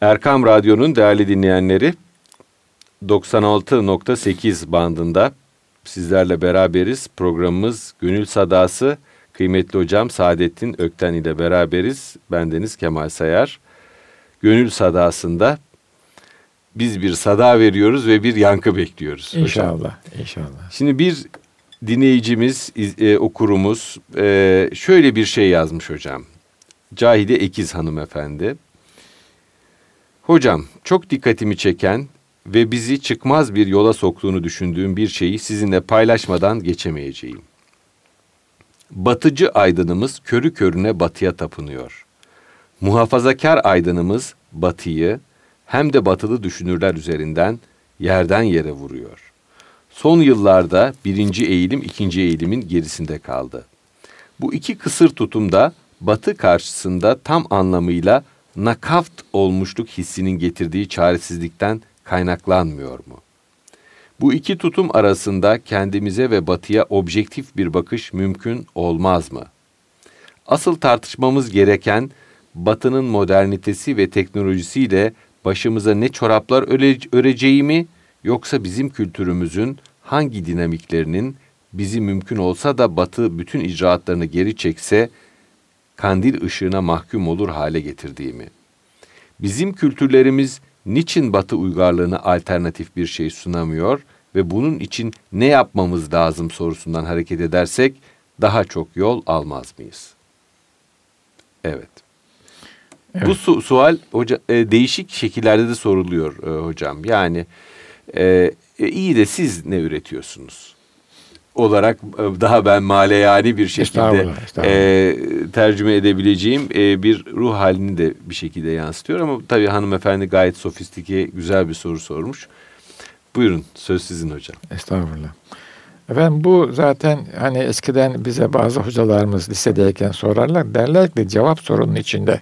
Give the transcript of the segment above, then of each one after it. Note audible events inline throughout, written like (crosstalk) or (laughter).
Erkam Radyo'nun değerli dinleyenleri 96.8 bandında sizlerle beraberiz. Programımız Gönül Sadası. Kıymetli hocam Saadettin Ökten ile beraberiz. Bendeniz Kemal Sayar. Gönül Sadası'nda biz bir sada veriyoruz ve bir yankı bekliyoruz. İnşallah, hocam. inşallah. Şimdi bir dinleyicimiz, e, okurumuz e, şöyle bir şey yazmış hocam. Cahide Ekiz hanımefendi. Hocam çok dikkatimi çeken ve bizi çıkmaz bir yola soktuğunu düşündüğüm bir şeyi sizinle paylaşmadan geçemeyeceğim. Batıcı aydınımız körü körüne batıya tapınıyor. Muhafazakar aydınımız batıyı hem de batılı düşünürler üzerinden yerden yere vuruyor. Son yıllarda birinci eğilim ikinci eğilimin gerisinde kaldı. Bu iki kısır tutumda batı karşısında tam anlamıyla nakaft olmuşluk hissinin getirdiği çaresizlikten kaynaklanmıyor mu? Bu iki tutum arasında kendimize ve batıya objektif bir bakış mümkün olmaz mı? Asıl tartışmamız gereken batının modernitesi ve teknolojisiyle başımıza ne çoraplar öre, öreceği mi yoksa bizim kültürümüzün hangi dinamiklerinin bizi mümkün olsa da batı bütün icraatlarını geri çekse kandil ışığına mahkum olur hale getirdiği mi? Bizim kültürlerimiz niçin batı uygarlığına alternatif bir şey sunamıyor ve bunun için ne yapmamız lazım sorusundan hareket edersek daha çok yol almaz mıyız? Evet. evet. Bu su, sual hoca, e, değişik şekillerde de soruluyor e, hocam. Yani e, e, iyi de siz ne üretiyorsunuz? Olarak e, daha ben maleyani bir şekilde estağfurullah, estağfurullah. E, tercüme edebileceğim e, bir ruh halini de bir şekilde yansıtıyor ama tabii hanımefendi gayet sofistike güzel bir soru sormuş. Buyurun söz sizin hocam. Estağfurullah. Efendim bu zaten hani eskiden bize bazı hocalarımız lisedeyken sorarlar. Derler ki cevap sorunun içinde.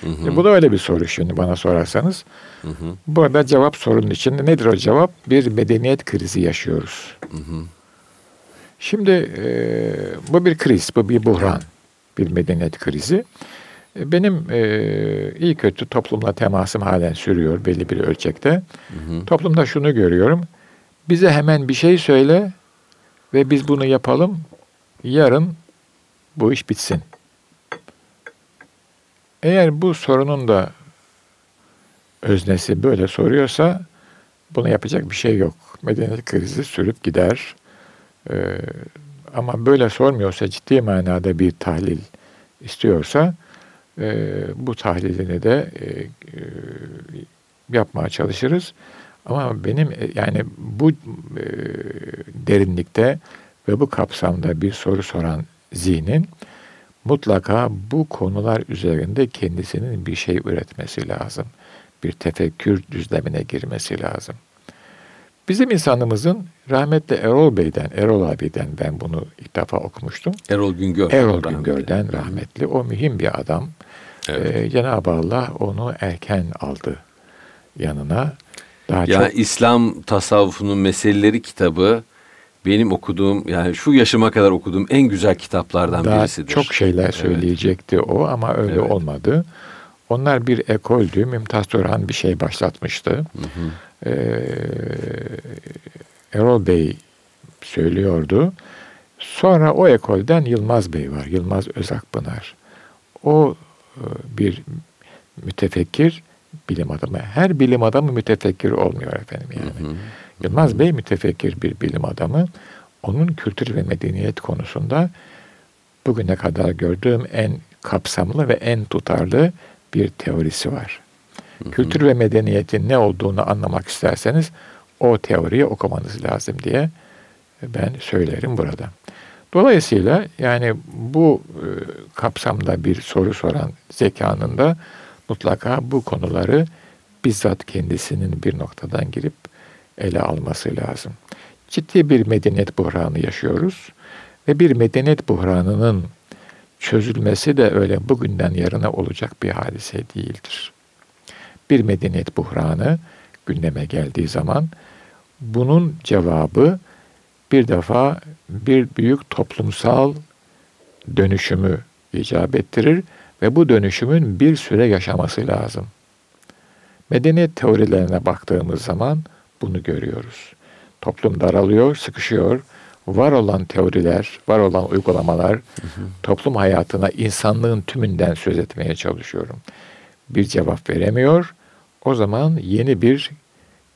Hı hı. E, bu da öyle bir soru şimdi bana sorarsanız. Hı hı. Bu arada cevap sorunun içinde nedir o cevap? Bir medeniyet krizi yaşıyoruz. Hı hı. Şimdi e, bu bir kriz, bu bir buhran, bir medeniyet krizi. E, benim e, iyi kötü toplumla temasım halen sürüyor belli bir ölçekte. Hı hı. Toplumda şunu görüyorum. Bize hemen bir şey söyle ve biz bunu yapalım. Yarın bu iş bitsin. Eğer bu sorunun da öznesi böyle soruyorsa bunu yapacak bir şey yok. Medeniyet krizi sürüp gider. Ee, ama böyle sormuyorsa ciddi manada bir tahlil istiyorsa e, bu tahlilini de e, e, yapmaya çalışırız. Ama benim e, yani bu e, derinlikte ve bu kapsamda bir soru soran zihnin mutlaka bu konular üzerinde kendisinin bir şey üretmesi lazım. Bir tefekkür düzlemine girmesi lazım. Bizim insanımızın rahmetli Erol Bey'den, Erol abiden ben bunu ilk defa okumuştum. Erol Güngör. Erol Güngör'den rahmetli. O mühim bir adam. Evet. Ee, Cenab-ı Allah onu erken aldı yanına. Daha yani çok... İslam tasavvufunun meseleleri kitabı benim okuduğum yani şu yaşıma kadar okuduğum en güzel kitaplardan Daha birisidir. Çok şeyler söyleyecekti evet. o ama öyle evet. olmadı. Onlar bir ekoldü. Mümtaz Turhan bir şey başlatmıştı. Hı hı. Ee, Erol Bey söylüyordu. Sonra o ekolden Yılmaz Bey var. Yılmaz Özakpınar. O e, bir mütefekkir bilim adamı. Her bilim adamı mütefekkir olmuyor efendim yani. Hı hı. Yılmaz Bey mütefekkir bir bilim adamı. Onun kültür ve medeniyet konusunda bugüne kadar gördüğüm en kapsamlı ve en tutarlı bir teorisi var. Kültür ve medeniyetin ne olduğunu anlamak isterseniz o teoriyi okumanız lazım diye ben söylerim burada. Dolayısıyla yani bu e, kapsamda bir soru soran zekanın da mutlaka bu konuları bizzat kendisinin bir noktadan girip ele alması lazım. Ciddi bir medeniyet buhranı yaşıyoruz ve bir medeniyet buhranının çözülmesi de öyle bugünden yarına olacak bir hadise değildir. Bir medeniyet buhranı gündeme geldiği zaman bunun cevabı bir defa bir büyük toplumsal dönüşümü icap ettirir ve bu dönüşümün bir süre yaşaması lazım. Medeniyet teorilerine baktığımız zaman bunu görüyoruz. Toplum daralıyor, sıkışıyor. Var olan teoriler, var olan uygulamalar hı hı. toplum hayatına insanlığın tümünden söz etmeye çalışıyorum. Bir cevap veremiyor. O zaman yeni bir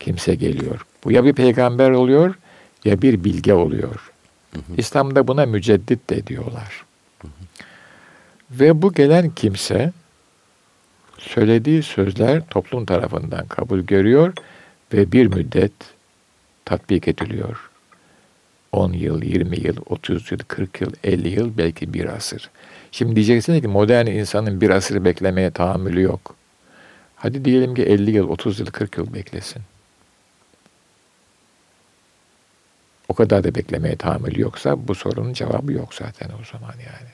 kimse geliyor. Bu ya bir peygamber oluyor ya bir bilge oluyor. Hı hı. İslam'da buna müceddit de diyorlar. Hı hı. Ve bu gelen kimse söylediği sözler toplum tarafından kabul görüyor ve bir müddet tatbik ediliyor. 10 yıl, 20 yıl, 30 yıl, 40 yıl, 50 yıl, belki bir asır. Şimdi diyeceksiniz ki modern insanın bir asır beklemeye tahammülü yok. Hadi diyelim ki 50 yıl, 30 yıl, 40 yıl beklesin. O kadar da beklemeye tahammülü yoksa bu sorunun cevabı yok zaten o zaman yani.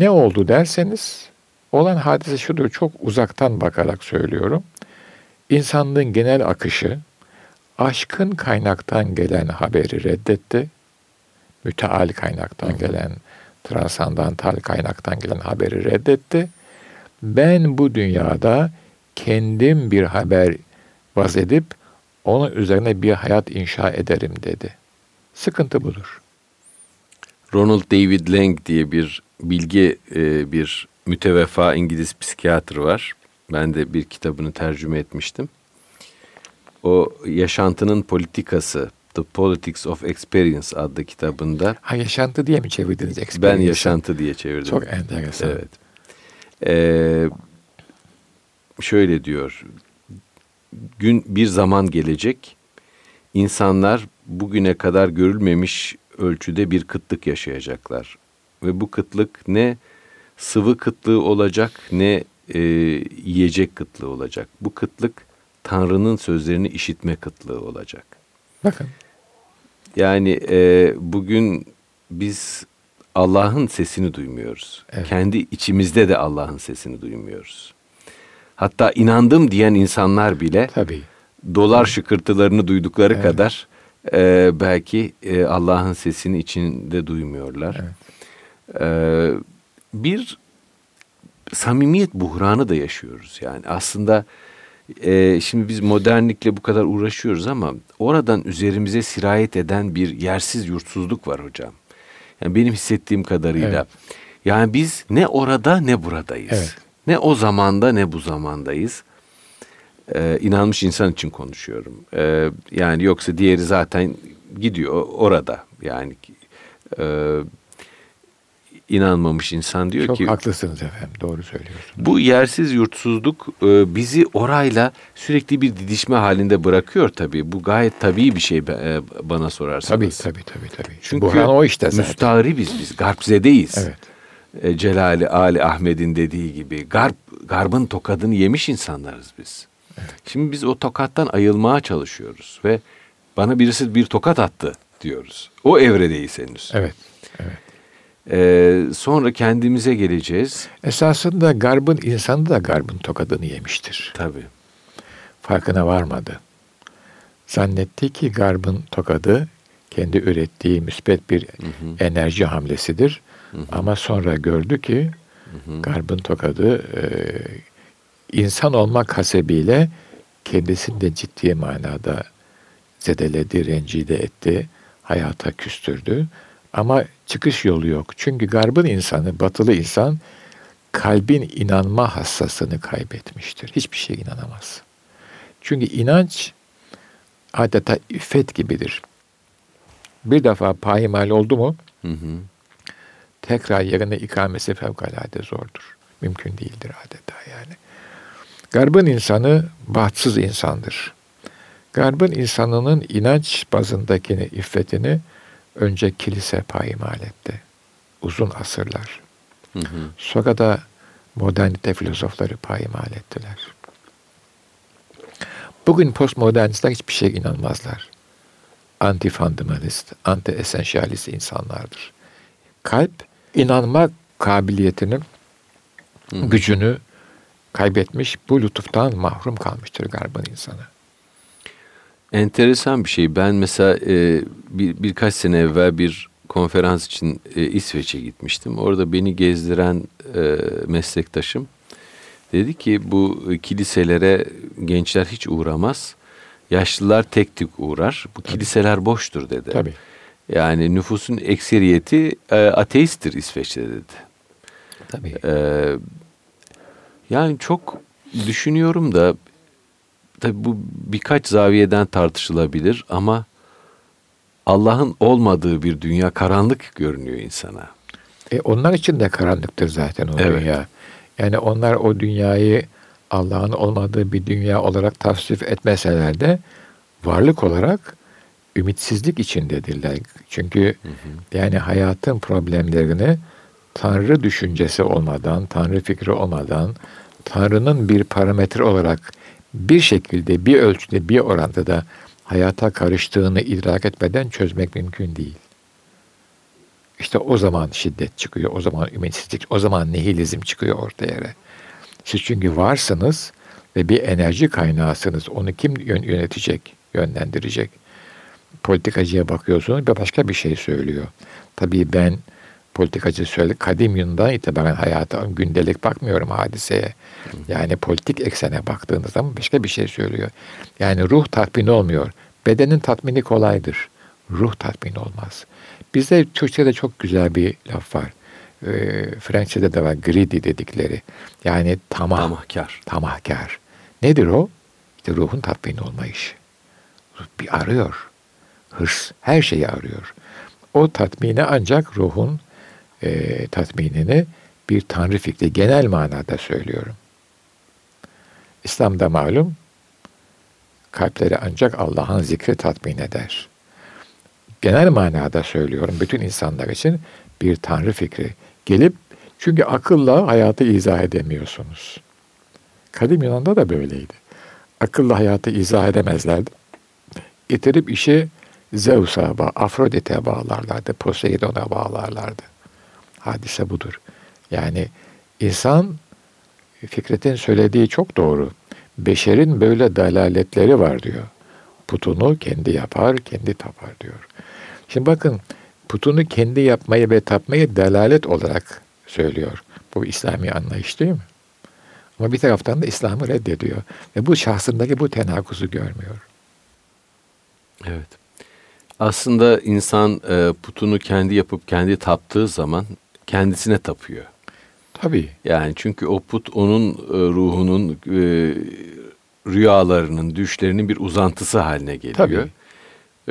Ne oldu derseniz olan hadise şudur çok uzaktan bakarak söylüyorum. İnsanlığın genel akışı aşkın kaynaktan gelen haberi reddetti. Müteal kaynaktan gelen, transandantal kaynaktan gelen haberi reddetti. Ben bu dünyada kendim bir haber vaz edip onun üzerine bir hayat inşa ederim dedi. Sıkıntı budur. Ronald David Lang diye bir bilgi e, bir mütevefa İngiliz psikiyatr var. Ben de bir kitabını tercüme etmiştim. O yaşantının politikası The Politics of Experience adlı kitabında. Ha yaşantı diye mi çevirdiniz? Experience? Ben yaşantı diye çevirdim. Çok enteresan. Evet. Ee, şöyle diyor. Gün bir zaman gelecek. İnsanlar bugüne kadar görülmemiş ölçüde bir kıtlık yaşayacaklar. Ve bu kıtlık ne sıvı kıtlığı olacak ne e, yiyecek kıtlığı olacak. Bu kıtlık Tanrı'nın sözlerini işitme kıtlığı olacak. Bakın. Yani e, bugün biz Allah'ın sesini duymuyoruz. Evet. Kendi içimizde de Allah'ın sesini duymuyoruz. Hatta inandım diyen insanlar bile Tabii. dolar şıkırtılarını duydukları evet. kadar e, belki e, Allah'ın sesini içinde duymuyorlar. Evet. E, bir samimiyet buhranı da yaşıyoruz. Yani aslında e, şimdi biz modernlikle bu kadar uğraşıyoruz ama oradan üzerimize sirayet eden bir yersiz yurtsuzluk var hocam. Yani benim hissettiğim kadarıyla. Evet. Yani biz ne orada ne buradayız. Evet. Ne o zamanda ne bu zamandayız. Ee, inanmış insan için konuşuyorum. Ee, yani yoksa diğeri zaten gidiyor orada. Yani e, inanmamış insan diyor Çok ki... Çok haklısınız efendim, doğru söylüyorsunuz. Bu yersiz yurtsuzluk e, bizi orayla sürekli bir didişme halinde bırakıyor tabii. Bu gayet tabii bir şey e, bana sorarsanız. Tabii tabii tabii. tabii. Çünkü Burhan o işte zaten. müstahribiz biz, garpzedeyiz. Evet. E, Celali Ali Ahmet'in dediği gibi garp, garbın tokadını yemiş insanlarız biz. Evet. Şimdi biz o tokattan ayılmaya çalışıyoruz ve bana birisi bir tokat attı diyoruz. O evredeyiz henüz. Evet. Evet. Ee, sonra kendimize geleceğiz. Esasında garbın insanı da garbın tokadını yemiştir. Tabii. Farkına varmadı. Zannetti ki garbın tokadı kendi ürettiği müspet bir hı hı. enerji hamlesidir. Hı hı. Ama sonra gördü ki hı hı. garbın tokadı e, insan olmak hasebiyle kendisini de ciddi manada zedeledi, rencide etti, hayata küstürdü. Ama çıkış yolu yok. Çünkü garbın insanı, batılı insan kalbin inanma hassasını kaybetmiştir. Hiçbir şeye inanamaz. Çünkü inanç adeta iffet gibidir. Bir defa payimal oldu mu hı hı. tekrar yerine ikamesi fevkalade zordur. Mümkün değildir adeta yani. Garbın insanı bahtsız insandır. Garbın insanının inanç bazındakini, iffetini önce kilise payimal etti. Uzun asırlar. Hı hı. Sonra da modernite filozofları payimal ettiler. Bugün postmodernistler hiçbir şeye inanmazlar. Anti-fundamentalist, anti-esensyalist insanlardır. Kalp inanma kabiliyetinin hı. gücünü kaybetmiş, bu lütuftan mahrum kalmıştır garbın insanı. Enteresan bir şey. Ben mesela e, bir, birkaç sene evvel bir konferans için e, İsveç'e gitmiştim. Orada beni gezdiren e, meslektaşım Dedi ki bu kiliselere gençler hiç uğramaz. Yaşlılar tek tük uğrar. Bu Tabii. kiliseler boştur dedi. Tabii. Yani nüfusun ekseriyeti e, ateisttir İsveç'te dedi. Tabii. E, yani çok düşünüyorum da tabii bu birkaç zaviyeden tartışılabilir ama Allah'ın olmadığı bir dünya karanlık görünüyor insana. E onlar için de karanlıktır zaten o evet. dünya. Yani onlar o dünyayı Allah'ın olmadığı bir dünya olarak tavsif etmeseler de varlık olarak ümitsizlik içindedirler. Çünkü hı hı. yani hayatın problemlerini Tanrı düşüncesi olmadan, Tanrı fikri olmadan, Tanrı'nın bir parametre olarak bir şekilde, bir ölçüde, bir orantıda hayata karıştığını idrak etmeden çözmek mümkün değil. İşte o zaman şiddet çıkıyor, o zaman ümitsizlik, o zaman nihilizm çıkıyor ortaya. Siz çünkü varsınız ve bir enerji kaynağısınız. Onu kim yönetecek, yönlendirecek? Politikacıya bakıyorsunuz ve başka bir şey söylüyor. Tabii ben politikacı söyle kadim Yunan'dan itibaren hayata gündelik bakmıyorum hadiseye. Yani politik eksene baktığınız zaman başka bir şey söylüyor. Yani ruh tatmin olmuyor. Bedenin tatmini kolaydır. Ruh tatmin olmaz. Bizde Türkçe'de çok güzel bir laf var. E, Fransızca'da da var greedy dedikleri. Yani tamah. Tamahkar. Tamahkar. Nedir o? İşte ruhun tatmin olma işi. Bir arıyor. Hırs. Her şeyi arıyor. O tatmini ancak ruhun e, tatminini bir tanrı fikri genel manada söylüyorum. İslam'da malum kalpleri ancak Allah'ın zikri tatmin eder. Genel manada söylüyorum bütün insanlar için bir tanrı fikri gelip çünkü akılla hayatı izah edemiyorsunuz. Kadim Yunan'da da böyleydi. Akılla hayatı izah edemezlerdi. Getirip işi Zeus'a, Afrodit'e bağlarlardı, Poseidon'a bağlarlardı. Hadise budur. Yani insan Fikret'in söylediği çok doğru. Beşerin böyle dalaletleri var diyor. Putunu kendi yapar, kendi tapar diyor. Şimdi bakın putunu kendi yapmayı ve tapmayı dalalet olarak söylüyor. Bu İslami anlayış değil mi? Ama bir taraftan da İslam'ı reddediyor. Ve bu şahsındaki bu tenakuzu görmüyor. Evet. Aslında insan e, putunu kendi yapıp kendi taptığı zaman kendisine tapıyor. Tabii. Yani çünkü o put onun e, ruhunun e, rüyalarının, düşlerinin bir uzantısı haline geliyor. Tabii.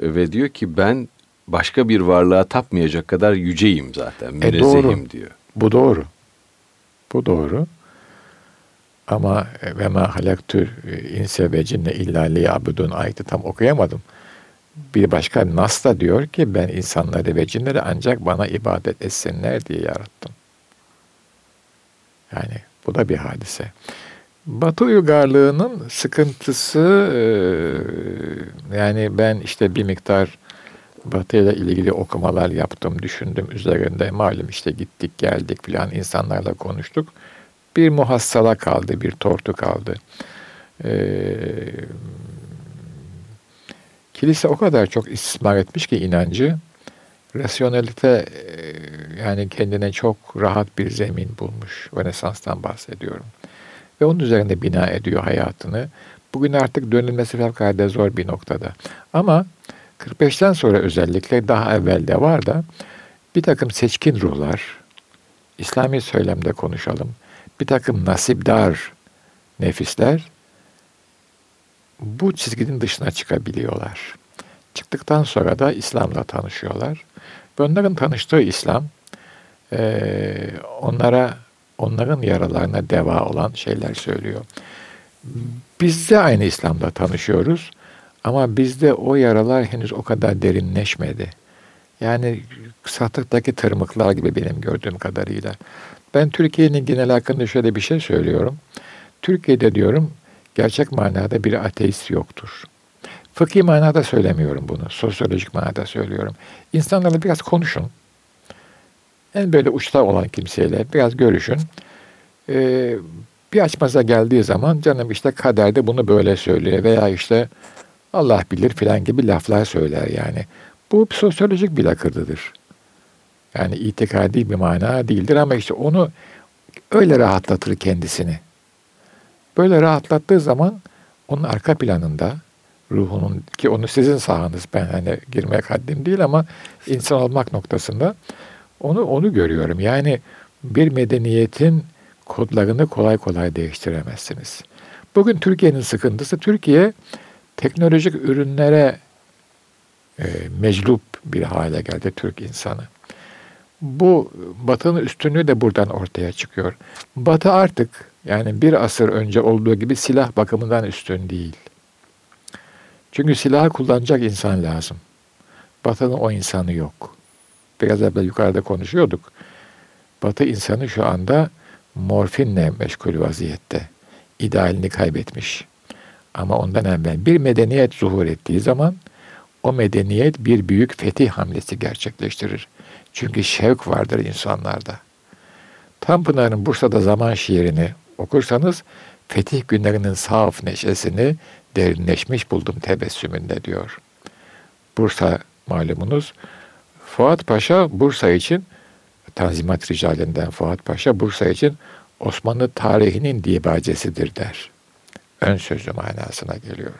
E, ve diyor ki ben başka bir varlığa tapmayacak kadar yüceyim zaten. Münezzehim e diyor. Bu doğru. Bu doğru. Ama ve ma halaktü inse ve cinne illa liyabudun ayeti tam okuyamadım. Bir başka Nas da diyor ki ben insanları ve cinleri ancak bana ibadet etsinler diye yarattım. Yani bu da bir hadise. Batı uygarlığının sıkıntısı yani ben işte bir miktar Batı ile ilgili okumalar yaptım, düşündüm üzerinde. Malum işte gittik geldik filan insanlarla konuştuk. Bir muhassala kaldı, bir tortu kaldı. Ee, kilise o kadar çok istismar etmiş ki inancı, rasyonelite yani kendine çok rahat bir zemin bulmuş. Rönesans'tan bahsediyorum. Ve onun üzerinde bina ediyor hayatını. Bugün artık dönülmesi fevkalade zor bir noktada. Ama 45'ten sonra özellikle daha evvelde var da bir takım seçkin ruhlar, İslami söylemde konuşalım, bir takım nasipdar nefisler bu çizginin dışına çıkabiliyorlar. Çıktıktan sonra da İslam'la tanışıyorlar. Ve onların tanıştığı İslam e, onlara onların yaralarına deva olan şeyler söylüyor. Biz de aynı İslam'da tanışıyoruz ama bizde o yaralar henüz o kadar derinleşmedi. Yani satıktaki tırmıklar gibi benim gördüğüm kadarıyla. Ben Türkiye'nin genel hakkında şöyle bir şey söylüyorum. Türkiye'de diyorum gerçek manada bir ateist yoktur. Fıkhi manada söylemiyorum bunu. Sosyolojik manada söylüyorum. İnsanlarla biraz konuşun. En böyle uçta olan kimseyle biraz görüşün. Ee, bir açmaza geldiği zaman canım işte kaderde bunu böyle söylüyor veya işte Allah bilir filan gibi laflar söyler yani. Bu sosyolojik bir lakırdıdır. Yani itikadi bir mana değildir ama işte onu öyle rahatlatır kendisini. Böyle rahatlattığı zaman onun arka planında ruhunun ki onu sizin sahanız ben hani girmek haddim değil ama insan olmak noktasında onu onu görüyorum. Yani bir medeniyetin kodlarını kolay kolay değiştiremezsiniz. Bugün Türkiye'nin sıkıntısı Türkiye teknolojik ürünlere e, meclup bir hale geldi Türk insanı. Bu Batı'nın üstünlüğü de buradan ortaya çıkıyor. Batı artık yani bir asır önce olduğu gibi silah bakımından üstün değil. Çünkü silahı kullanacak insan lazım. Batı'nın o insanı yok. Biraz evvel yukarıda konuşuyorduk. Batı insanı şu anda morfinle meşgul vaziyette. İdealini kaybetmiş. Ama ondan evvel bir medeniyet zuhur ettiği zaman o medeniyet bir büyük fetih hamlesi gerçekleştirir. Çünkü şevk vardır insanlarda. Tanpınar'ın Bursa'da zaman şiirini okursanız fetih günlerinin saf neşesini derinleşmiş buldum tebessümünde diyor. Bursa malumunuz Fuat Paşa Bursa için Tanzimat Ricalinden Fuat Paşa Bursa için Osmanlı tarihinin dibacesidir der. Ön sözü manasına geliyor.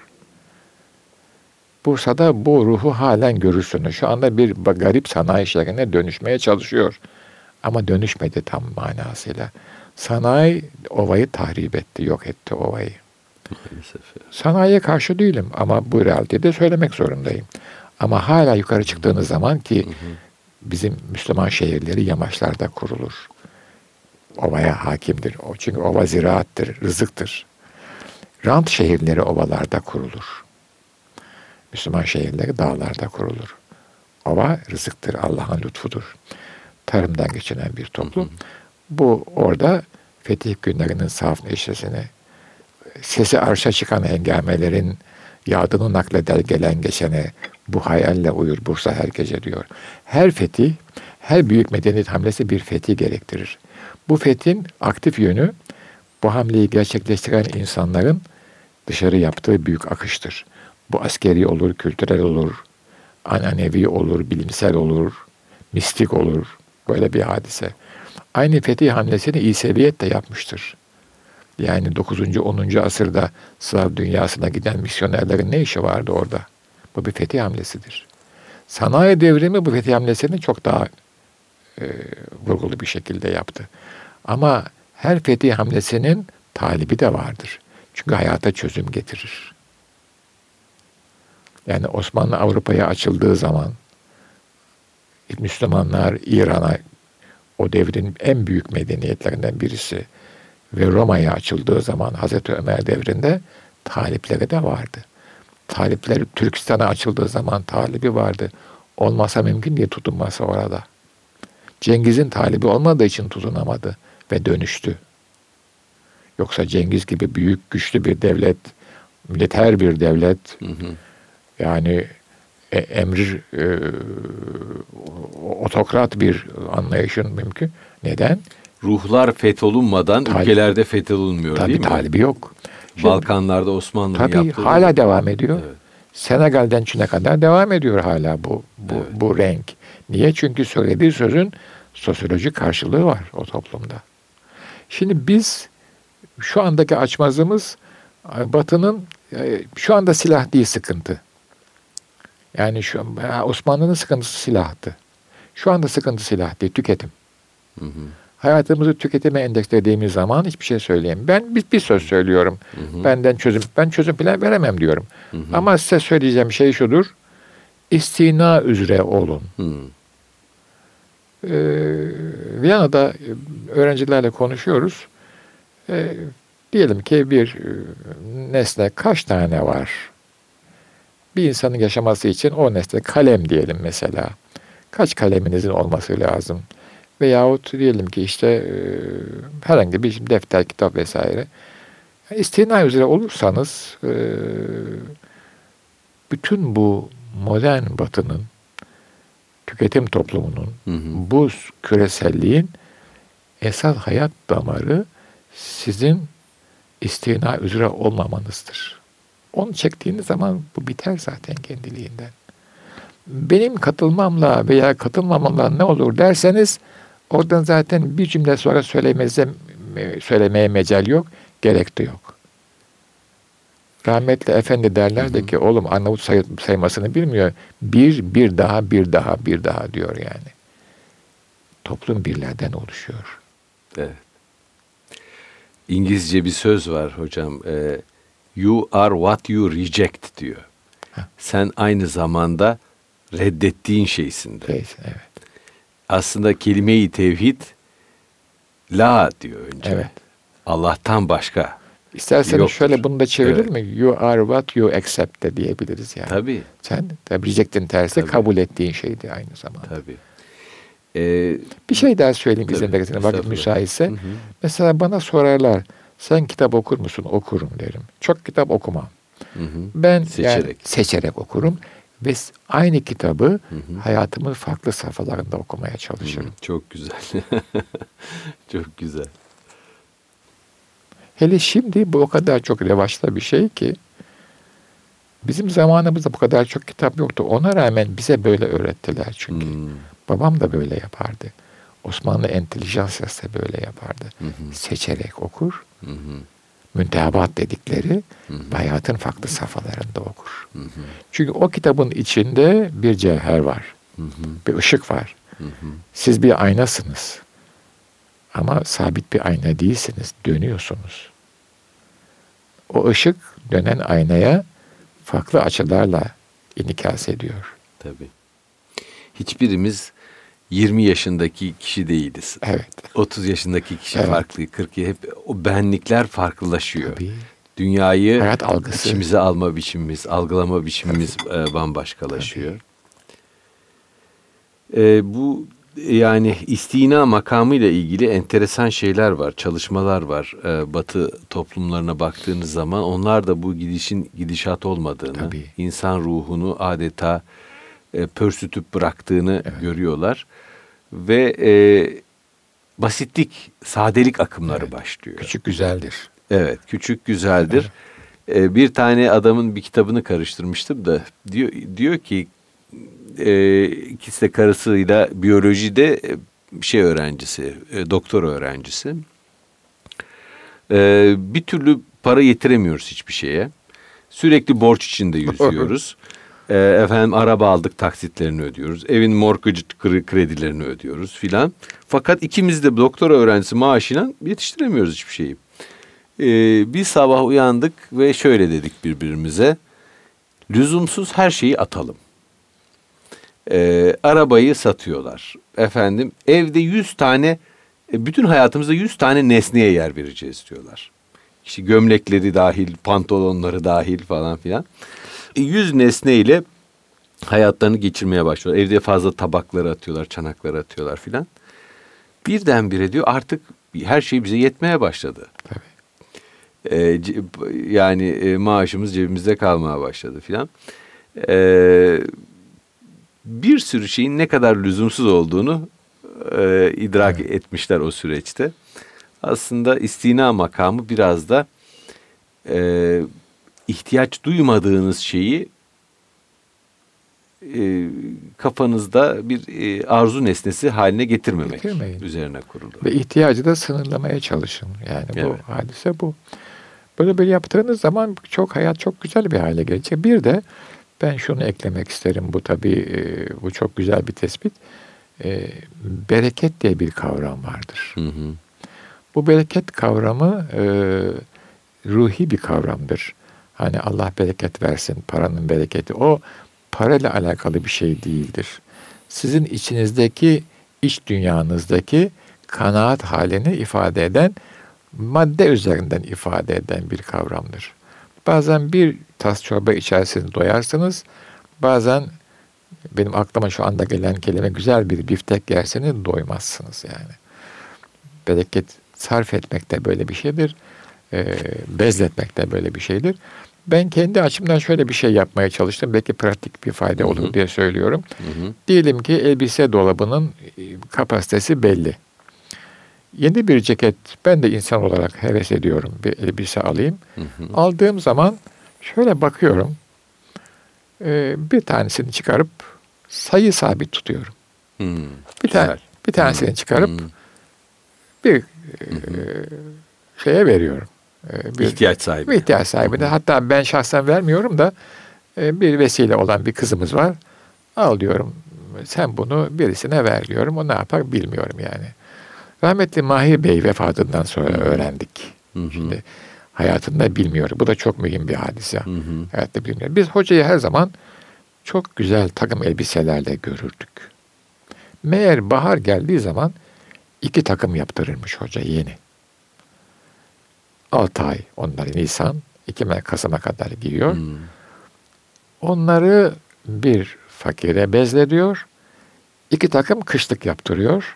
Bursa'da bu ruhu halen görürsünüz. Şu anda bir garip sanayi şehrine dönüşmeye çalışıyor. Ama dönüşmedi tam manasıyla. Sanayi ovayı tahrip etti, yok etti ovayı. Maalesef. Sanayiye karşı değilim ama bu realiteyi de söylemek zorundayım. Ama hala yukarı çıktığınız zaman ki bizim Müslüman şehirleri yamaçlarda kurulur. Ovaya hakimdir. O çünkü ova ziraattır, rızıktır. Rant şehirleri ovalarda kurulur. Müslüman şehirleri dağlarda kurulur. Ova rızıktır, Allah'ın lütfudur. Tarımdan geçinen bir toplum. Bu orada fetih günlerinin saf neşesini, sesi arşa çıkan hengamelerin yadını nakleder gelen geçene bu hayalle uyur Bursa her gece diyor. Her fetih, her büyük medeniyet hamlesi bir fetih gerektirir. Bu fethin aktif yönü bu hamleyi gerçekleştiren insanların dışarı yaptığı büyük akıştır. Bu askeri olur, kültürel olur, ananevi olur, bilimsel olur, mistik olur. Böyle bir hadise. Aynı fetih hamlesini İseviyet de yapmıştır. Yani 9. 10. asırda Slav dünyasına giden misyonerlerin ne işi vardı orada? Bu bir fetih hamlesidir. Sanayi devrimi bu fetih hamlesini çok daha e, vurgulu bir şekilde yaptı. Ama her fetih hamlesinin talibi de vardır. Çünkü hayata çözüm getirir. Yani Osmanlı Avrupa'ya açıldığı zaman Müslümanlar İran'a o devrin en büyük medeniyetlerinden birisi ve Roma'ya açıldığı zaman Hazreti Ömer devrinde talipleri de vardı. Talipleri Türkistan'a açıldığı zaman talibi vardı. Olmasa mümkün diye tutunması orada. Cengiz'in talibi olmadığı için tutunamadı ve dönüştü. Yoksa Cengiz gibi büyük, güçlü bir devlet, militer bir devlet, hı hı. yani e, emir e, otokrat bir anlayışın mümkün. Neden? Ruhlar fetholunmadan Talip, ülkelerde fetholunmuyor tabii, değil mi? Tabii talibi yok. Şimdi, Balkanlarda Osmanlı'nın tabii, yaptığı... Tabii hala devam ediyor. Evet. Senegal'den Çin'e kadar devam ediyor hala bu bu, evet. bu renk. Niye? Çünkü söylediği sözün sosyolojik karşılığı var o toplumda. Şimdi biz şu andaki açmazımız Batı'nın e, şu anda silah değil sıkıntı. Yani şu Osmanlı'nın sıkıntısı silahtı. Şu anda sıkıntı silah değil, tüketim. Hı hı. Hayatımızı tüketime endekslediğimiz zaman hiçbir şey söyleyeyim. Ben bir, bir söz söylüyorum. Hı hı. Benden çözüm, ben çözüm plan veremem diyorum. Hı hı. Ama size söyleyeceğim şey şudur. İstina üzere olun. Hı. Ee, Viyana'da öğrencilerle konuşuyoruz. Ee, diyelim ki bir e, nesne kaç tane var? Bir insanın yaşaması için o nesne kalem diyelim mesela. Kaç kaleminizin olması lazım? Veyahut diyelim ki işte e, herhangi bir defter, kitap vesaire. İstina üzere olursanız e, bütün bu modern batının tüketim toplumunun hı hı. bu küreselliğin esas hayat damarı sizin istina üzere olmamanızdır. Onu çektiğiniz zaman bu biter zaten kendiliğinden. Benim katılmamla veya katılmamamla ne olur derseniz oradan zaten bir cümle sonra söylemeze, söylemeye mecal yok, gerek de yok. Rahmetli efendi derlerdi ki oğlum Arnavut say- saymasını bilmiyor. Bir, bir daha, bir daha, bir daha diyor yani. Toplum birlerden oluşuyor. Evet. İngilizce bir söz var hocam. E, you are what you reject diyor. Heh. Sen aynı zamanda reddettiğin şeysin de. Neyse, evet. Aslında kelime-i tevhid la diyor önce. Evet. Allah'tan başka. İsterseniz Yoktur. şöyle bunu da çevirir Evet. mi? You are what you accept de diyebiliriz yani. Tabii, Sen reject'in tersi Tabii. kabul ettiğin şeydi aynı zamanda. tabii. E, Bir şey daha söyleyeyim izin verirseniz vakit müsaitse. hı hı, Mesela bana sorarlar sen kitap okur musun? Okurum derim. Çok kitap okumam. hı hı, Ben yani Seçerek. seçerek okurum ve aynı kitabı hı hı. hayatımın farklı safhalarında okumaya çalışırım. Hı, Çok güzel. (laughs) Çok güzel. Hele şimdi bu o kadar çok revaçta bir şey ki bizim zamanımızda bu kadar çok kitap yoktu. Ona rağmen bize böyle öğrettiler çünkü. Hmm, Babam da böyle yapardı. Osmanlı entelijansiyası da böyle yapardı. hı hı, Seçerek okur, hı hı, müntehabat dedikleri hı hı, hayatın farklı safhalarında okur. hı hı, Çünkü o kitabın içinde bir cevher var, hı hı, bir ışık var. hı hı. Siz bir aynasınız. Ama sabit bir ayna değilsiniz, dönüyorsunuz. O ışık dönen aynaya farklı açılarla inikas ediyor. Tabii. Hiçbirimiz 20 yaşındaki kişi değiliz. Evet. 30 yaşındaki kişi Evet. farklı, 40 hep o benlikler farklılaşıyor. Tabii. Dünyayı Hayat algısı. içimize alma biçimimiz, algılama biçimimiz e, bambaşkalaşıyor. E, bu yani istina makamı ile ilgili enteresan şeyler var, çalışmalar var. E, batı toplumlarına baktığınız zaman onlar da bu gidişin gidişat olmadığını, Tabii. insan ruhunu adeta e, pörsütüp bıraktığını görüyorlar ve e, basitlik, sadelik akımları Evet. başlıyor. Küçük güzeldir. Evet, küçük güzeldir. Ee, bir tane adamın bir kitabını karıştırmıştım da diyor diyor ki e, ikisi de karısıyla biyolojide e, şey öğrencisi, e, doktor öğrencisi. E, bir türlü para yetiremiyoruz hiçbir şeye. Sürekli borç içinde yüzüyoruz. (laughs) E, efendim araba aldık taksitlerini ödüyoruz. Evin mortgage kre- kredilerini ödüyoruz filan. Fakat ikimiz de doktora öğrencisi maaşıyla yetiştiremiyoruz hiçbir şeyi. Ee, bir sabah uyandık ve şöyle dedik birbirimize. Lüzumsuz her şeyi atalım. Ee, arabayı satıyorlar. Efendim evde 100 tane, e, bütün hayatımızda 100 tane nesneye yer vereceğiz diyorlar. İşte gömlekleri dahil, pantolonları dahil falan filan. E, 100 nesneyle hayatlarını geçirmeye başlıyorlar. Evde fazla tabakları atıyorlar, çanakları atıyorlar filan. Birdenbire diyor artık her şey bize yetmeye başladı. Tabii. E, ce- yani e, maaşımız cebimizde kalmaya başladı filan. E, bir sürü şeyin ne kadar lüzumsuz olduğunu e, idrak etmişler o süreçte. Aslında istina makamı biraz da e, ihtiyaç duymadığınız şeyi e, kafanızda bir e, arzu nesnesi haline getirmemek Getirmeyin. üzerine kurulu. Ve ihtiyacı da sınırlamaya çalışın. Yani bu Evet. hadise bu. Böyle bir yaptığınız zaman çok hayat çok güzel bir hale gelecek. Bir de ben şunu eklemek isterim. Bu tabii e, bu çok güzel bir tespit. E, bereket diye bir kavram vardır. Hı hı. Bu bereket kavramı e, ruhi bir kavramdır. Hani Allah bereket versin, paranın bereketi. O parayla alakalı bir şey değildir. Sizin içinizdeki, iç dünyanızdaki kanaat halini ifade eden, madde üzerinden ifade eden bir kavramdır. Bazen bir tas çorba içersiniz, doyarsınız. Bazen benim aklıma şu anda gelen kelime güzel bir biftek yerseniz doymazsınız yani. Bereket sarf etmek de böyle bir şeydir. E, bezletmek de böyle bir şeydir. Ben kendi açımdan şöyle bir şey yapmaya çalıştım. Belki pratik bir fayda olur Hı hı. diye söylüyorum. Hı hı. Diyelim ki elbise dolabının e, kapasitesi belli. Yeni bir ceket ben de insan olarak heves ediyorum. Bir elbise alayım. Hı hı. Aldığım zaman şöyle bakıyorum. E, bir tanesini çıkarıp sayı sabit tutuyorum. Hmm, Bir tane güzel. bir tanesini çıkarıp Hmm, bir e, şeye veriyorum. E, bir ihtiyaç sahibi. Bir ihtiyaç sahibi de. Hatta ben şahsen vermiyorum da e, bir vesile olan bir kızımız var. Al diyorum sen bunu birisine ver diyorum. O ne yapar bilmiyorum yani. Rahmetli Mahir Bey vefatından sonra öğrendik. Hı hı. Şimdi hayatında bilmiyor. Bu da çok mühim bir hadise. Hı hı. Hayatta bilmiyor. Biz hocayı her zaman çok güzel takım elbiselerle görürdük. Meğer bahar geldiği zaman iki takım yaptırırmış hoca yeni. Altı ay onları Nisan, iki Kasım'a kadar giyiyor. Hmm. Onları bir fakire bezlediyor. iki takım kışlık yaptırıyor.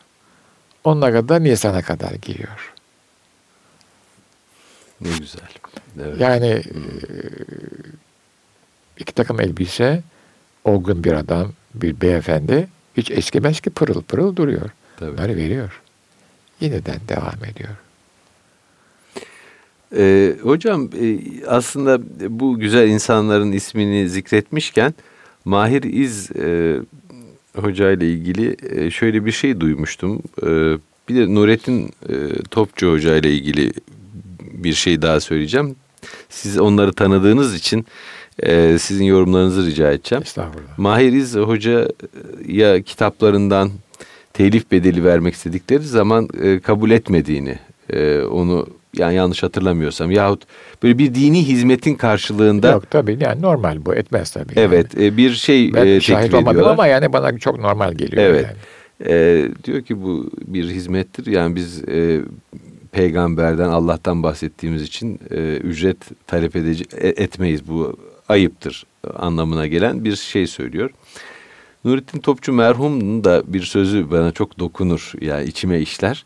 Onlara da Nisan'a kadar giyiyor. Ne güzel. Evet. Yani hmm. iki takım elbise, olgun bir adam, bir beyefendi hiç eskimez ki pırıl pırıl duruyor. Tabii. Bunları veriyor. Yeniden devam ediyor. Ee, hocam e, aslında bu güzel insanların ismini zikretmişken Mahir İz e, Hoca ile ilgili e, şöyle bir şey duymuştum. E, bir de Nurettin e, Topçu Hoca ile ilgili bir şey daha söyleyeceğim. Siz onları tanıdığınız için e, sizin yorumlarınızı rica edeceğim. Estağfurullah. Mahir İz Hoca ya kitaplarından telif bedeli vermek istedikleri zaman e, kabul etmediğini e, onu yani yanlış hatırlamıyorsam yahut böyle bir dini hizmetin karşılığında Yok tabii yani normal bu etmez tabii. Evet yani. e, bir şey ben e, şahit olmadım ama yani bana çok normal geliyor. Evet. Yani. E, diyor ki bu bir hizmettir yani biz e, peygamberden Allah'tan bahsettiğimiz için e, ücret talep edici, e, etmeyiz bu ayıptır anlamına gelen bir şey söylüyor. Nurettin Topçu merhumun da bir sözü bana çok dokunur yani içime işler.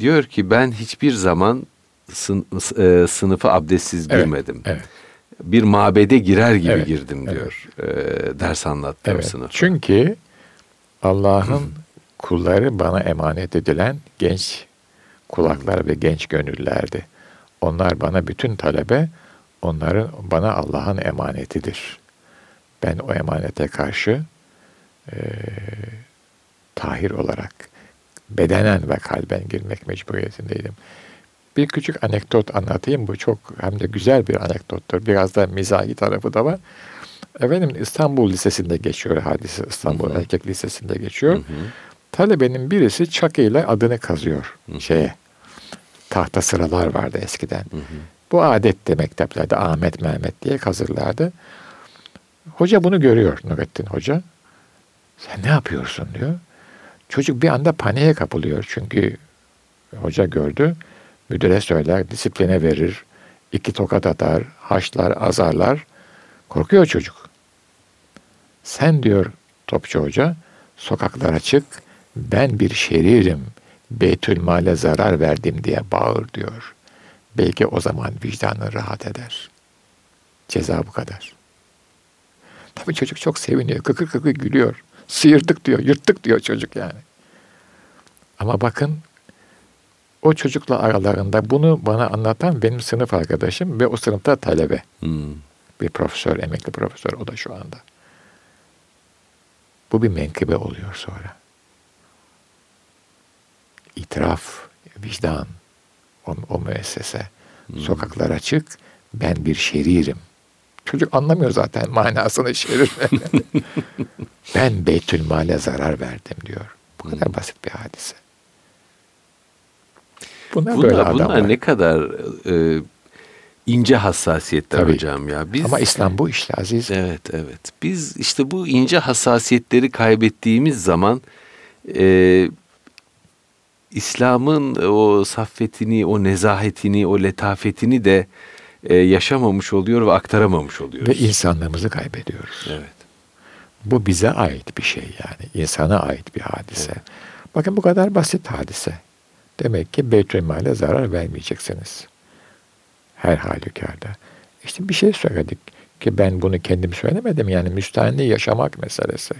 Diyor ki ben hiçbir zaman sın, e, sınıfı abdestsiz evet, girmedim. Evet. Bir mabede girer gibi evet, girdim diyor. Evet. E, ders anlattığım evet, sınıfa. Çünkü Allah'ın kulları bana emanet edilen genç kulaklar ve genç gönüllerdi. Onlar bana bütün talebe, onların bana Allah'ın emanetidir. Ben o emanete karşı e, tahir olarak bedenen ve kalben girmek mecburiyetindeydim. Bir küçük anekdot anlatayım. Bu çok hem de güzel bir anekdottur. Biraz da mizahi tarafı da var. Efendim İstanbul Lisesi'nde geçiyor hadise. İstanbul hı Erkek Lisesi'nde geçiyor. Hı hı. Talebenin birisi çakıyla adını kazıyor hı hı. şeye. Tahta sıralar vardı eskiden. Hı hı. Bu adetti mekteplerde Ahmet Mehmet diye kazırlardı. Hoca bunu görüyor Nurettin Hoca. Sen ne yapıyorsun diyor. Çocuk bir anda paniğe kapılıyor çünkü hoca gördü. Müdüre söyler, disipline verir, iki tokat atar, haşlar, azarlar. Korkuyor çocuk. Sen diyor Topçu Hoca, sokaklara çık, ben bir şeririm, Beytülmale zarar verdim diye bağır diyor. Belki o zaman vicdanın rahat eder. Ceza bu kadar. Tabii çocuk çok seviniyor, kıkır kıkır gülüyor. Sıyırdık diyor, yırttık diyor çocuk yani. Ama bakın o çocukla aralarında bunu bana anlatan benim sınıf arkadaşım ve o sınıfta talebe. Hmm. Bir profesör, emekli profesör o da şu anda. Bu bir menkıbe oluyor sonra. İtiraf, vicdan, o, o müessese. Hmm. Sokaklara çık, ben bir şeririm. Çocuk anlamıyor zaten manasını şerir. (laughs) ben Beytülmal'e zarar verdim diyor. Bu kadar hmm. basit bir hadise. Bunlar, bunlar böyle bunlar adamlar. ne kadar e, ince hassasiyetler Tabii. hocam ya. Biz, Ama İslam bu işte aziz. Evet evet. Biz işte bu ince hassasiyetleri kaybettiğimiz zaman e, İslam'ın o saffetini, o nezahetini, o letafetini de e, yaşamamış oluyor ve aktaramamış oluyoruz. Ve insanlığımızı kaybediyoruz. Evet. Bu bize ait bir şey yani. insana ait bir hadise. Evet. Bakın bu kadar basit hadise. Demek ki Beytülmal'e zarar vermeyeceksiniz. Her halükarda. İşte bir şey söyledik ki ben bunu kendim söylemedim. Yani müstahni yaşamak meselesi.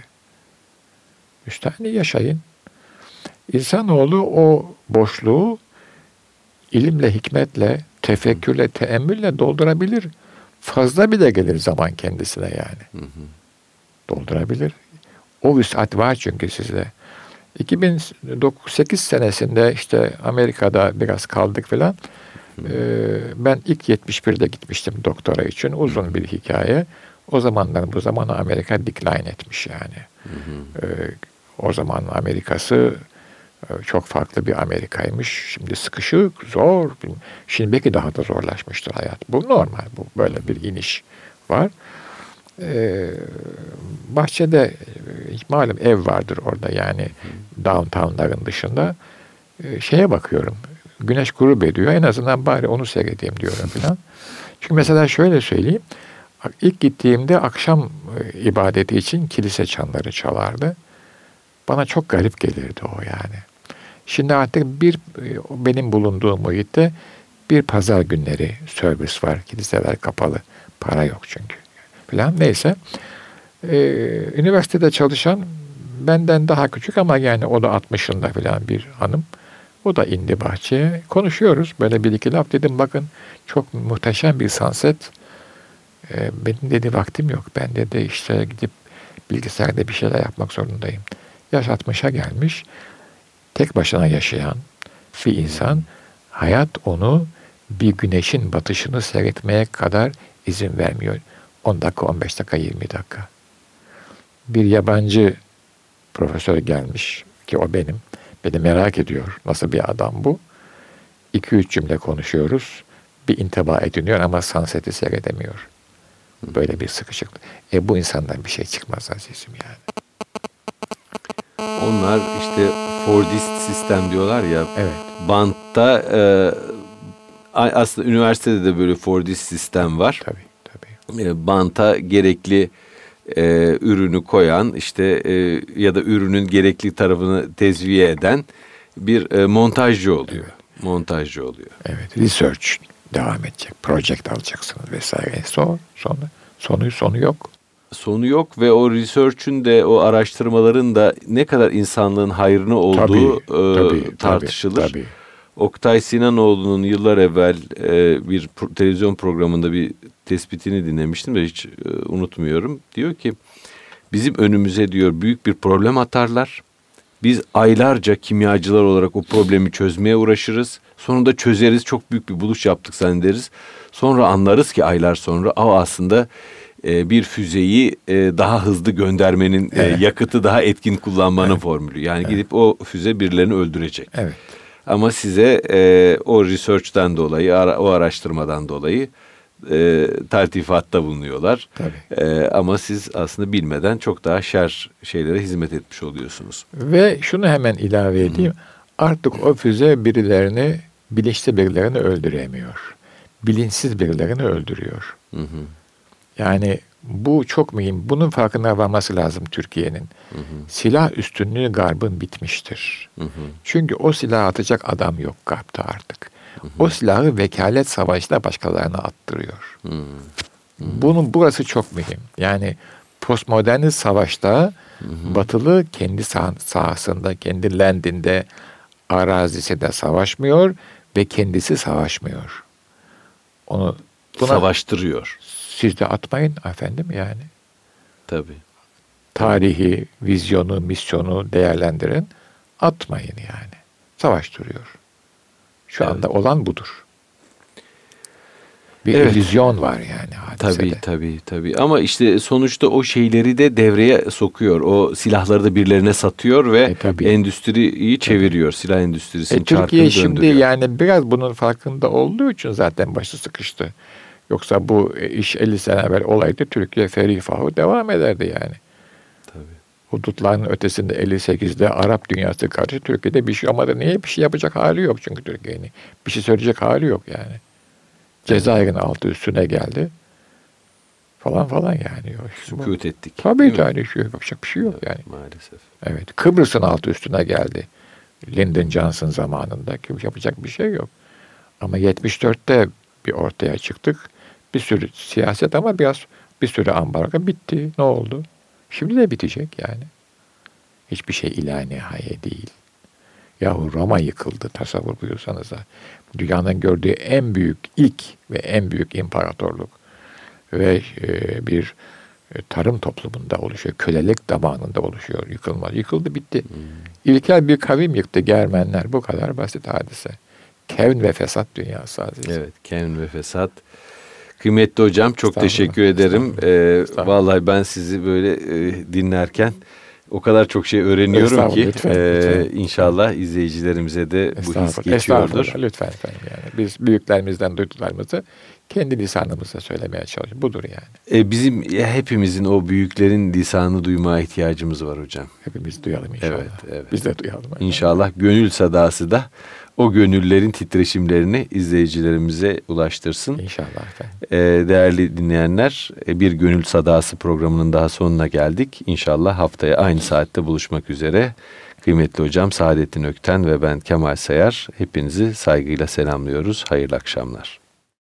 Müstahni yaşayın. İnsanoğlu o boşluğu ilimle, hikmetle, tefekkürle, teemmülle doldurabilir. Fazla bile gelir zaman kendisine yani. Hı hı. Doldurabilir. O vüsat var çünkü sizde. 2008 senesinde işte Amerika'da biraz kaldık filan. Ee, ben ilk 71'de gitmiştim doktora için. Uzun bir hikaye. O zamanlar bu zaman Amerika decline etmiş yani. Ee, o zaman Amerika'sı e, çok farklı bir Amerika'ymış. Şimdi sıkışık, zor. Şimdi belki daha da zorlaşmıştır hayat. Bu normal. Bu böyle bir iniş var. Ee, bahçede e, malum ev vardır orada yani downtownların dışında. Ee, şeye bakıyorum. Güneş grup ediyor. En azından bari onu seyredeyim diyorum falan. Çünkü mesela şöyle söyleyeyim. İlk gittiğimde akşam e, ibadeti için kilise çanları çalardı. Bana çok garip gelirdi o yani. Şimdi artık bir e, benim bulunduğum muhitte bir pazar günleri servis var. Kiliseler kapalı. Para yok çünkü. Falan. Neyse. Ee, üniversitede çalışan benden daha küçük ama yani o da 60'ında falan bir hanım. O da indi bahçeye. Konuşuyoruz. Böyle bir iki laf dedim bakın çok muhteşem bir sunset. Ee, benim dedi vaktim yok. Ben dedi işte gidip bilgisayarda bir şeyler yapmak zorundayım. Yaş 60'a gelmiş. Tek başına yaşayan bir insan hayat onu bir güneşin batışını seyretmeye kadar izin vermiyor. 10 dakika, 15 dakika, 20 dakika. Bir yabancı profesör gelmiş ki o benim. Beni merak ediyor. Nasıl bir adam bu? 2-3 cümle konuşuyoruz. Bir intiba ediniyor ama sunset'i seyredemiyor. Böyle bir sıkışıklık. E bu insandan bir şey çıkmaz azizim yani. Onlar işte Fordist sistem diyorlar ya. Evet. Bantta e, aslında üniversitede de böyle Fordist sistem var. Tabii. E, banta gerekli e, ürünü koyan işte e, ya da ürünün gerekli tarafını tezviye eden bir e, montajcı oluyor. Evet. Montajcı oluyor. Evet. Research devam edecek. Project alacaksınız vesaire. Son, sonra sonu sonu yok. Sonu yok ve o research'ün de o araştırmaların da ne kadar insanlığın hayrına olduğu tabii, e, tabii, tartışılır. Tabii, tabii. Oktay Sinanoğlu'nun yıllar evvel e, bir pro- televizyon programında bir tespitini dinlemiştim de hiç e, unutmuyorum. Diyor ki bizim önümüze diyor büyük bir problem atarlar. Biz aylarca kimyacılar olarak o problemi çözmeye uğraşırız. Sonunda çözeriz. Çok büyük bir buluş yaptık zannederiz. Sonra anlarız ki aylar sonra o aslında e, bir füzeyi e, daha hızlı göndermenin e, evet. yakıtı daha etkin kullanmanın evet. formülü. Yani evet. gidip o füze birilerini öldürecek. Evet. Ama size e, o research'ten dolayı, ara, o araştırmadan dolayı e, taltifatta bulunuyorlar. Tabii. E, ama siz aslında bilmeden çok daha şer şeylere hizmet etmiş oluyorsunuz. Ve şunu hemen ilave edeyim. Hı-hı. Artık o füze birilerini, bilinçli birilerini öldüremiyor. Bilinçsiz birilerini öldürüyor. Hı hı. Yani bu çok mühim. Bunun farkına varması lazım Türkiye'nin. Silah üstünlüğü garbın bitmiştir. Hı hı. Çünkü o silah atacak adam yok garbta artık. Hı hı. O silahı vekalet savaşla başkalarına attırıyor. Hı hı. Bunun burası çok mühim. Yani postmodern savaşta hı hı. Batılı kendi sah sahasında, kendi landinde, arazisinde savaşmıyor ve kendisi savaşmıyor. Onu buna, savaştırıyor. Siz de atmayın efendim yani. Tabii. Tarihi, vizyonu, misyonu değerlendirin. Atmayın yani. Savaş duruyor. Şu evet. anda olan budur. Bir evet. illüzyon var yani hadisede. Tabii tabii tabii. Ama işte sonuçta o şeyleri de devreye sokuyor. O silahları da birilerine satıyor ve e, endüstriyi çeviriyor. Tabii. Silah endüstrisinin e, Türkiye şimdi yani biraz bunun farkında olduğu için zaten başı sıkıştı. Yoksa bu iş 50 sene evvel olaydı Türkiye ferifahu devam ederdi yani. Tabii. Hudutların ötesinde 58'de Arap dünyası karşı Türkiye'de bir şey ama da niye bir şey yapacak hali yok çünkü Türkiye'nin. Bir şey söyleyecek hali yok yani. Cezayir'in altı üstüne geldi. Falan falan yani. Sükut ettik. Tabii yani şey, yapacak bir şey yok yani. Maalesef. Evet. Kıbrıs'ın altı üstüne geldi. Lyndon Johnson zamanında yapacak bir şey yok. Ama 74'te bir ortaya çıktık. Bir sürü siyaset ama biraz bir sürü ambargo bitti. Ne oldu? Şimdi de bitecek yani. Hiçbir şey ilahi nihaye değil. Yahu Roma yıkıldı tasavvur buyursanız da. Dünyanın gördüğü en büyük ilk ve en büyük imparatorluk ve e, bir e, tarım toplumunda oluşuyor. Kölelik zamanında oluşuyor. Yıkılmaz. Yıkıldı bitti. Hmm. İlkel bir kavim yıktı Germenler. Bu kadar basit hadise. kevn ve fesat dünyası aziz. Evet, kevn ve fesat. Kıymetli hocam çok teşekkür ederim. Ee, vallahi ben sizi böyle e, dinlerken o kadar çok şey öğreniyorum ki lütfen, e, lütfen. inşallah izleyicilerimize de bu his geçiyordur. Lütfen efendim yani. Biz büyüklerimizden duyduklarımızı kendi lisanımızla söylemeye çalışıyoruz. Budur yani. E, bizim ya, hepimizin o büyüklerin lisanı duymaya ihtiyacımız var hocam. Hepimiz duyalım inşallah. Evet, evet. Biz de duyalım. efendim. İnşallah gönül sadası da o gönüllerin titreşimlerini izleyicilerimize ulaştırsın. İnşallah efendim. Ee, değerli dinleyenler e, bir Gönül Sadası programının daha sonuna geldik. İnşallah haftaya aynı saatte buluşmak üzere. Kıymetli hocam Saadettin Ökten ve ben Kemal Sayar hepinizi saygıyla selamlıyoruz. Hayırlı akşamlar.